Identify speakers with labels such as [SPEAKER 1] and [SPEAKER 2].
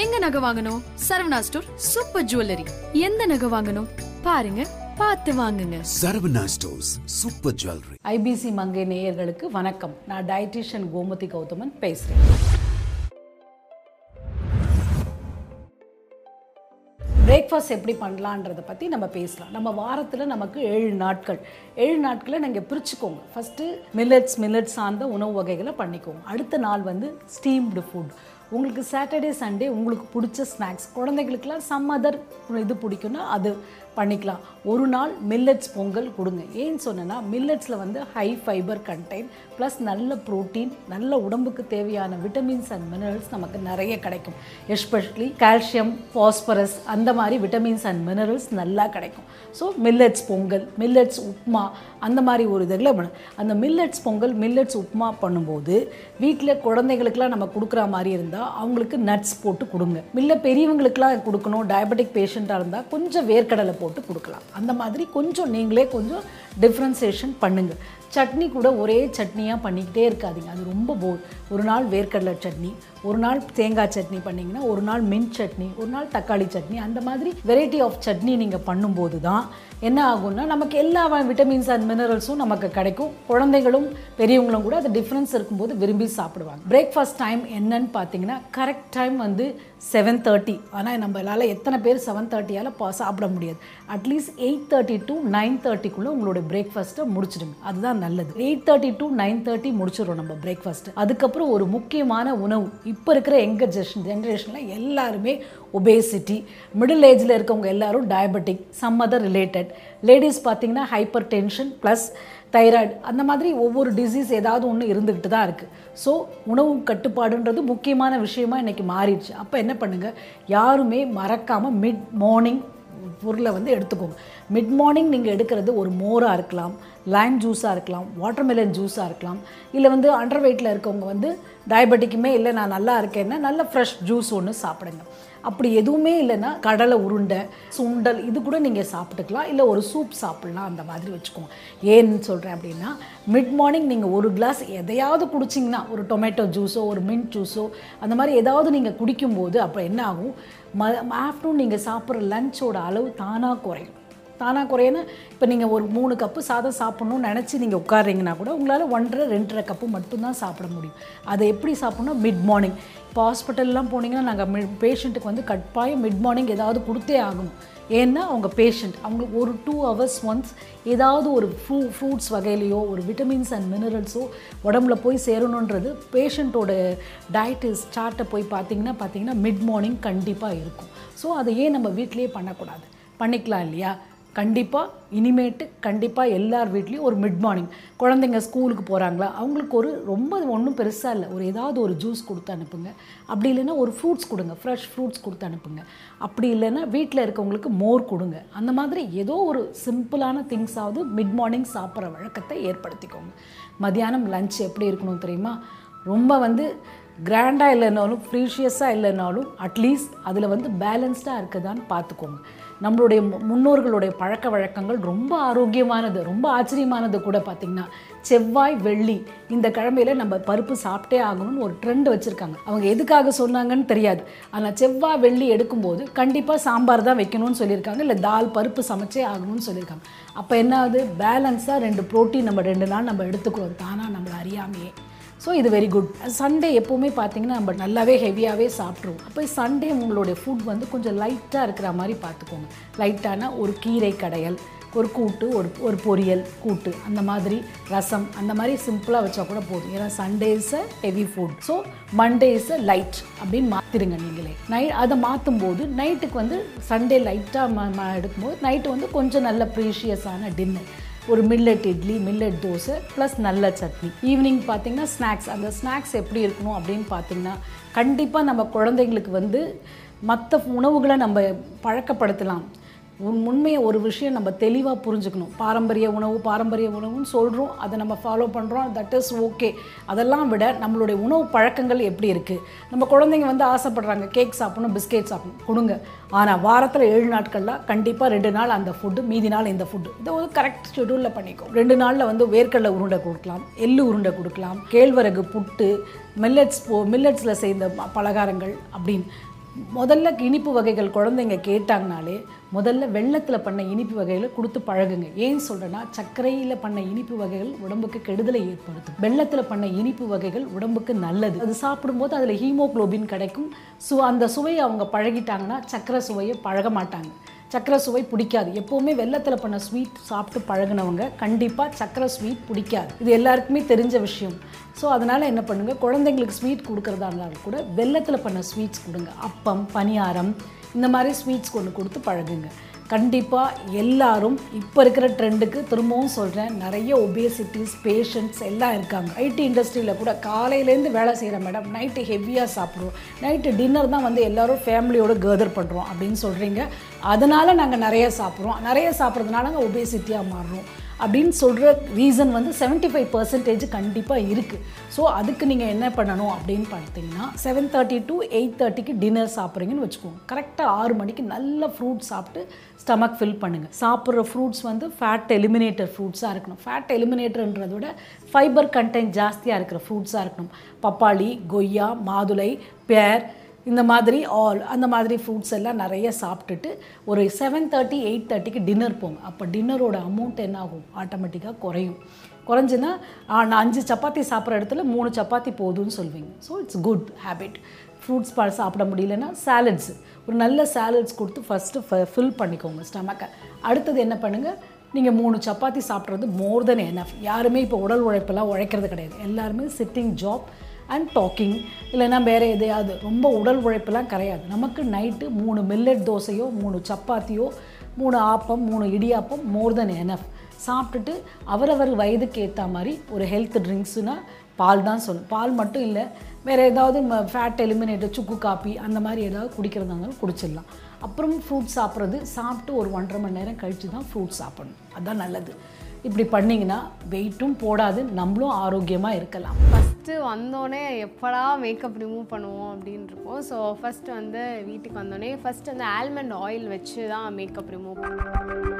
[SPEAKER 1] எங்க நகை வாங்கணும்? Saravana store super jewellery. எந்த நகை வாங்கணும்? பாருங்க பார்த்து வாங்குங்க.
[SPEAKER 2] Saravana stores super jewellery.
[SPEAKER 3] IBC Mangai நேயர்களுக்கு வணக்கம். நான் டயட்டிஷியன் கோமதி கௌதமன் பேசுகிறேன் பிரேக்ஃபாஸ்ட் எப்படி பண்ணலான்றதை பற்றி நம்ம பேசலாம். நம்ம வாரத்தில் நமக்கு ஏழு நாட்கள். ஏழு நாட்களை நீங்கள் பிரிச்சுக்கோங்க. ஃபஸ்ட்டு மில்லட்ஸ் மில்லட்ஸ் சார்ந்த உணவு வகைகளை பண்ணிக்கோங்க. அடுத்த நாள் வந்து ஸ்டீம்டு ஃபுட் உங்களுக்கு சாட்டர்டே சண்டே உங்களுக்கு பிடிச்ச ஸ்நாக்ஸ் குழந்தைகளுக்கெல்லாம் சம் அதர் இது பிடிக்கும்னா அது பண்ணிக்கலாம். ஒரு நாள் மில்லட்ஸ் பொங்கல் கொடுங்க. ஏன்னு சொன்னேன்னா மில்லட்ஸில் வந்து ஹை ஃபைபர் கண்டெயின் ப்ளஸ் நல்ல ப்ரோட்டீன் நல்ல உடம்புக்கு தேவையான விட்டமின்ஸ் அண்ட் மினரல்ஸ் நமக்கு நிறைய கிடைக்கும். எஸ்பெஷலி கால்சியம் ஃபாஸ்பரஸ் அந்த மாதிரி விட்டமின்ஸ் அண்ட் மினரல்ஸ் நல்லா கிடைக்கும். So millets pongal millets upma அந்த மாதிரி ஒரு இதில் அந்த மில்லட்ஸ் பொங்கல் மில்லட்ஸ் உப்மா பண்ணும்போது வீட்டில் குழந்தைகளுக்கெல்லாம் நம்ம கொடுக்குற மாதிரி இருந்தால் அவங்களுக்கு நட்ஸ் போட்டு கொடுங்க. இல்லை பெரியவங்களுக்கெல்லாம் கொடுக்கணும். டயபெட்டிக் பேஷண்ட்டாக இருந்தால் கொஞ்சம் வேர்க்கடலை போட்டு கொடுக்கலாம். அந்த மாதிரி கொஞ்சம் நீங்களே கொஞ்சம் டிஃப்ரென்சேஷன் பண்ணுங்கள் சட்னி கூட ஒரே சட்னியாக பண்ணிக்கிட்டே இருக்காதீங்க. அது ரொம்ப போர் ஒரு நாள் வேர்க்கடலை சட்னி ஒரு நாள் தேங்காய் சட்னி பண்ணிங்கன்னா ஒரு நாள் மின்ட் சட்னி ஒரு நாள் தக்காளி சட்னி அந்த மாதிரி வெரைட்டி ஆஃப் சட்னி நீங்கள் பண்ணும்போது தான் என்ன ஆகும்னா நமக்கு எல்லா விட்டமின்ஸ் அண்ட் மினரல்ஸும் நமக்கு கிடைக்கும். குழந்தைகளும் பெரியவங்களும் கூட அது டிஃப்ரென்ஸ் இருக்கும்போது விரும்பி சாப்பிடுவாங்க. பிரேக்ஃபாஸ்ட் டைம் என்னன்னு பார்த்தீங்கன்னா கரெக்ட் டைம் வந்து செவன் தேர்ட்டி ஆனால் நம்மளால் எத்தனை பேர் செவன் தேர்ட்டியால் சாப்பிட முடியாது. At least eight thirty to nine தேர்ட்டிக்குள்ளே உங்களோட பிரேக்ஃபாஸ்ட்டை முடிச்சிடுங்க. அதுதான் நல்லது. Eight thirty to nine thirty முடிச்சிடும் நம்ம பிரேக்ஃபாஸ்ட் அதுக்கப்புறம் ஒரு முக்கியமான உணவு. இப்போ இருக்கிற எங்கர் ஜென்ரேஷன் ஜென்ரேஷனில் எல்லாருமே ஒபேசிட்டி மிடில் ஏஜில் இருக்கவங்க எல்லாரும் diabetic some other related ladies பார்த்தீங்கன்னா ஹைப்பர் டென்ஷன் ப்ளஸ் தைராய்டு அந்த மாதிரி ஒவ்வொரு டிசீஸ் ஏதாவது ஒன்று இருந்துக்கிட்டு தான் இருக்குது ஸோ உணவு கட்டுப்பாடுன்றது முக்கியமான விஷயமா இன்றைக்கி மாறிடுச்சு. அப்போ என்ன பண்ணுங்கள் யாருமே மறக்காமல் மிட் மார்னிங் பொருளை வந்து எடுத்துக்கோங்க. மிட் மார்னிங் நீங்கள் எடுக்கிறது ஒரு மோராக இருக்கலாம் லைம் ஜூஸாக இருக்கலாம் வாட்டர்மெலன் ஜூஸாக இருக்கலாம். இல்லை வந்து அண்டர் வெயிட்டில் இருக்கவங்க வந்து டயபெட்டிக்குமே இல்லை நான் நல்லா இருக்கேன்னா நல்ல ஃப்ரெஷ் ஜூஸ் ஒன்று சாப்பிடுங்க. அப்படி எதுவுமே இல்லைன்னா கடலை உருண்டை சுண்டல் இது கூட நீங்கள் சாப்பிட்டுக்கலாம். இல்லை ஒரு சூப் சாப்பிட்லாம் அந்த மாதிரி வச்சுக்கோங்க. ஏன்னு சொல்கிறேன் அப்படின்னா மிட் மார்னிங் நீங்கள் ஒரு கிளாஸ் எதையாவது குடிச்சிங்கன்னா ஒரு டொமேட்டோ ஜூஸோ ஒரு மின்ட் ஜூஸோ அந்த மாதிரி ஏதாவது நீங்கள் குடிக்கும்போது அப்போ என்ன ஆகும்? ம ஆஃப்டர்நூன் நீங்கள் சாப்பிட்ற லஞ்சோட அளவு தானாக குறையும். தானாக குறையன்னு இப்போ நீங்கள் ஒரு மூணு கப்பு சாதம் சாப்பிட்ணுன்னு நினச்சி நீங்கள் உட்காறீங்கன்னா கூட உங்களால் ஒன்றரை ரெண்டரை கப்பு மட்டும்தான் சாப்பிட முடியும். அதை எப்படி சாப்பிட்ணும்? மிட் மார்னிங் இப்போ ஹாஸ்பிட்டல்லாம் போனீங்கன்னா நாங்கள் மி பேஷண்ட்டுக்கு வந்து கட்டாயம் மிட் மார்னிங் ஏதாவது கொடுத்தே ஆகணும். ஏன்னா அவங்க பேஷண்ட் அவங்களுக்கு ஒரு டூ ஹவர்ஸ் ஒன்ஸ் ஏதாவது ஒரு ஃப்ரூ ஃப்ரூட்ஸ் வகையிலையோ ஒரு விட்டமின்ஸ் அண்ட் மினரல்ஸோ உடம்புல போய் சேரணுன்றது பேஷண்ட்டோட டயட்டு சார்ட்டை போய் பார்த்தீங்கன்னா பார்த்தீங்கன்னா மிட் மார்னிங் கண்டிப்பாக இருக்கும். ஸோ அதை ஏன் நம்ம வீட்டிலேயே பண்ணக்கூடாது? பண்ணிக்கலாம் இல்லையா? கண்டிப்பாக இனிமேட்டு கண்டிப்பாக எல்லார் வீட்லேயும் ஒரு மிட் மார்னிங் குழந்தைங்க ஸ்கூலுக்கு போகிறாங்களா அவங்களுக்கு ஒரு ரொம்ப ஒன்றும் பெருசாக இல்லை. ஒரு ஏதாவது ஒரு ஜூஸ் கொடுத்து அனுப்புங்க. அப்படி இல்லைன்னா ஒரு ஃப்ரூட்ஸ் கொடுங்க ஃப்ரெஷ் ஃப்ரூட்ஸ் கொடுத்து அனுப்புங்க. அப்படி இல்லைன்னா வீட்டில் இருக்கவங்களுக்கு மோர் கொடுங்க. அந்த மாதிரி ஏதோ ஒரு சிம்பிளான திங்ஸாவது மிட் மார்னிங் சாப்பிட்ற வழக்கத்தை ஏற்படுத்திக்கோங்க. மதியானம் லஞ்ச் எப்படி இருக்கணும் தெரியுமா? ரொம்ப வந்து கிராண்டாக இல்லைனாலும் ப்ரீஷியஸாக இல்லைனாலும் அட்லீஸ்ட் அதில் வந்து பேலன்ஸ்டாக இருக்குதான்னு பார்த்துக்கோங்க. நம்மளுடைய மு- முன்னோர்களுடைய பழக்க வழக்கங்கள் ரொம்ப ஆரோக்கியமானது ரொம்ப ஆச்சரியமானது கூட பார்த்திங்கன்னா செவ்வாய் வெள்ளி இந்த கிழமையில் நம்ம பருப்பு சாப்பிட்டே ஆகணும்னு ஒரு ட்ரெண்ட் வச்சுருக்காங்க. அவங்க எதுக்காக சொன்னாங்கன்னு தெரியாது. ஆனால் செவ்வாய் வெள்ளி எடுக்கும்போது கண்டிப்பாக சாம்பார் தான் வைக்கணும்னு சொல்லியிருக்காங்க. இல்லை தால் பருப்பு சமைச்சே ஆகணும்னு சொல்லியிருக்காங்க. அப்போ என்ன ஆகுது? பேலன்ஸாக ரெண்டு ப்ரோட்டீன் நம்ம ரெண்டு நாள் நம்ம எடுத்துக்கிறோம். தானாக நம்மளை அறியாமையே. ஸோ இது வெரி குட் சண்டே எப்போவுமே பார்த்தீங்கன்னா நம்ம நல்லாவே ஹெவியாகவே சாப்பிட்ருவோம் அப்போ சண்டே உங்களுடைய ஃபுட் வந்து கொஞ்சம் லைட்டாக இருக்கிற மாதிரி பார்த்துக்கோங்க லைட்டான ஒரு கீரை கடையல் ஒரு கூட்டு ஒரு ஒரு பொரியல் கூட்டு அந்த மாதிரி ரசம் அந்த மாதிரி சிம்பிளாக வச்சா கூட போதும். ஏன்னா Sunday is a heavy food so Monday is a light அப்படின்னு மாற்றிடுங்க நீங்களே. நைட் அதை மாற்றும் போது நைட்டுக்கு வந்து சண்டே லைட்டாக எடுக்கும்போது நைட்டு வந்து கொஞ்சம் நல்ல ப்ரீஷியஸான டின்னர் ஒரு millet idli millet dosa plus நல்ல சட்னி. ஈவினிங் பார்த்தீங்கன்னா ஸ்நாக்ஸ் அந்த ஸ்நாக்ஸ் எப்படி இருக்கணும் அப்படின்னு பார்த்தீங்கன்னா கண்டிப்பாக நம்ம குழந்தைங்களுக்கு வந்து மற்ற உணவுகளை நம்ம பழக்கப்படுத்தலாம். உன் உண்மையை ஒரு விஷயம் நம்ம தெளிவாக புரிஞ்சுக்கணும். பாரம்பரிய உணவு பாரம்பரிய உணவுன்னு சொல்கிறோம் அதை நம்ம ஃபாலோ பண்ணுறோம் தட் இஸ் ஓகே அதெல்லாம் விட நம்மளுடைய உணவு பழக்கங்கள் எப்படி இருக்குது நம்ம குழந்தைங்க வந்து ஆசைப்படுறாங்க கேக் சாப்பிடணும் பிஸ்கெட் சாப்பிடணும். கொடுங்க. ஆனால் வாரத்தில் ஏழு நாட்களில் கண்டிப்பாக ரெண்டு நாள் அந்த ஃபுட்டு மீதி நாள் இந்த ஃபுட்டு இதை ஒரு கரெக்ட் ஷெடியூலில் பண்ணிக்கும் ரெண்டு நாளில் வந்து வேர்க்கடலை உருண்டை கொடுக்கலாம் எள்ளு உருண்டை கொடுக்கலாம் கேழ்வரகு புட்டு மில்லட்ஸ் போ மில்லட்ஸில் செய்த பலகாரங்கள் அப்படின்னு. முதல்ல இனிப்பு வகைகள் குழந்தைங்க கேட்டாங்கனாலே முதல்ல வெள்ளத்தில் பண்ண இனிப்பு வகைகளை கொடுத்து பழகுங்க. ஏன் சொல்கிறேன்னா சர்க்கரையில் பண்ண இனிப்பு வகைகள் உடம்புக்கு கெடுதலை ஏற்படுத்தும். வெள்ளத்தில் பண்ண இனிப்பு வகைகள் உடம்புக்கு நல்லது. அது சாப்பிடும்போது அதில் ஹீமோகுளோபின் கிடைக்கும். சு அந்த சுவையை அவங்க பழகிட்டாங்கன்னா சர்க்கரை சுவையை பழக மாட்டாங்க. சக்கரை சுவை பிடிக்காது. எப்போவுமே வெள்ளத்தில் பண்ண ஸ்வீட் சாப்பிட்டு பழகுனவங்க கண்டிப்பாக சக்கரை ஸ்வீட் பிடிக்காது. இது எல்லாருக்குமே தெரிஞ்ச விஷயம். ஸோ அதனால் என்ன பண்ணுங்கள் குழந்தைங்களுக்கு ஸ்வீட் கொடுக்குறதா இருந்தாலும் கூட வெள்ளத்தில் பண்ண ஸ்வீட்ஸ் கொடுங்க. அப்பம் பணியாரம் இந்த மாதிரி ஸ்வீட்ஸ் கொண்டு கொடுத்து பழகுங்க. கண்டிப்பாக எல்லாரும் இப்போ இருக்கிற ட்ரெண்டுக்கு திரும்பவும் சொல்கிறேன் நிறைய ஒபேசிட்டிஸ் பேஷண்ட்ஸ் எல்லாம் இருக்காங்க. ஐடி இண்டஸ்ட்ரியில் கூட காலையிலேருந்து வேலை செய்கிற மேடம் நைட்டு ஹெவியாக சாப்பிடுவோம். நைட்டு டின்னர் தான் வந்து எல்லோரும் ஃபேமிலியோடு கேதர் பண்ணுறோம் அப்படின்னு சொல்கிறீங்க அதனால் நாங்கள் நிறைய சாப்பிட்றோம். நிறைய சாப்பிட்றதுனால நாங்கள் ஒபேசிட்டியாக மாறுறோம். அப்படின்னு சொல்கிற ரீசன் வந்து 75% ஃபைவ் பர்சன்டேஜ் கண்டிப்பாக இருக்குது ஸோ அதுக்கு நீங்கள் என்ன பண்ணணும் அப்படின்னு பார்த்தீங்கன்னா செவன் தேர்ட்டி டு எயிட் தேர்ட்டிக்கு டின்னர் சாப்பிட்றீங்கன்னு வச்சுக்கோங்க. கரெக்டாக ஆறு மணிக்கு நல்ல ஃப்ரூட் சாப்பிட்டு ஸ்டமக் ஃபில் பண்ணுங்கள் சாப்பிட்ற ஃப்ரூட்ஸ் வந்து ஃபேட் எலிமினேட்டர் ஃப்ரூட்ஸாக இருக்கணும். ஃபேட் எலிமினேட்டர்ன்றத விட ஃபைபர் கண்டென்ட் ஜாஸ்தியாக இருக்கிற ஃப்ரூட்ஸாக இருக்கணும். பப்பாளி கொய்யா மாதுளை பேர் இந்த மாதிரி ஆல் அந்த மாதிரி ஃப்ரூட்ஸ் எல்லாம் நிறைய சாப்பிட்டுட்டு ஒரு செவன் தேர்ட்டி எயிட் தேர்ட்டிக்கு டின்னர் போங்க. அப்போ டின்னரோட அமௌண்ட் என்ன ஆகும் ஆட்டோமேட்டிக்காக குறையும். குறைஞ்சுன்னா நான் அஞ்சு சப்பாத்தி சாப்பிட்ற இடத்துல மூணு சப்பாத்தி போதும்னு சொல்வீங்க. So it's good habit fruits பால் சாப்பிட முடியலன்னா சாலட்ஸ் ஒரு நல்ல சாலட்ஸ் கொடுத்து ஃபஸ்ட்டு ஃபில் பண்ணிக்கோங்க ஸ்டமக்கை அடுத்தது என்ன பண்ணுங்கள் நீங்கள் மூணு சப்பாத்தி சாப்பிட்றது மோர் தென் எனஃப் யாருமே இப்போ உடல் உழைப்பெல்லாம் உழைக்கிறது கிடையாது. எல்லாருமே சிட்டிங் ஜாப் அண்ட் டாக்கிங் இல்லைன்னா வேறு எதையாவது. ரொம்ப உடல் உழைப்பெல்லாம் கிடையாது நமக்கு நைட்டு மூணு மில்லட் தோசையோ மூணு சப்பாத்தியோ மூணு ஆப்பம் மூணு இடியாப்பம் மோர் தென் எனஃப் சாப்பிட்டுட்டு அவரவர் வயதுக்கு ஏற்ற மாதிரி ஒரு ஹெல்த் ட்ரிங்க்ஸுனால் பால் தான் சொல்லணும். பால் மட்டும் இல்லை வேறு ஏதாவது ஃபேட் எலிமினேட்டர் சுக்கு காப்பி அந்த மாதிரி ஏதாவது குடிக்கிறதா இருந்தாலும் குடிச்சிடலாம். அப்புறம் ஃப்ரூட் சாப்பிட்றது சாப்பிட்டு ஒரு ஒன்றரை மணி நேரம் கழித்து தான் ஃப்ரூட் சாப்பிடணும். அதுதான் நல்லது. இப்படி பண்ணிங்கன்னா வெயிட்டும் போடாது நம்மளும் ஆரோக்கியமாக இருக்கலாம்.
[SPEAKER 4] ஃபஸ்ட்டு வந்தோடனே எப்படா மேக்கப் ரிமூவ் பண்ணுவோம் அப்படின்னு இருக்கும் ஸோ ஃபஸ்ட்டு வந்து வீட்டுக்கு வந்தோடனே ஃபஸ்ட் வந்து ஆல்மண்ட் ஆயில் வச்சு தான் மேக்கப் ரிமூவ் பண்ணுவோம்.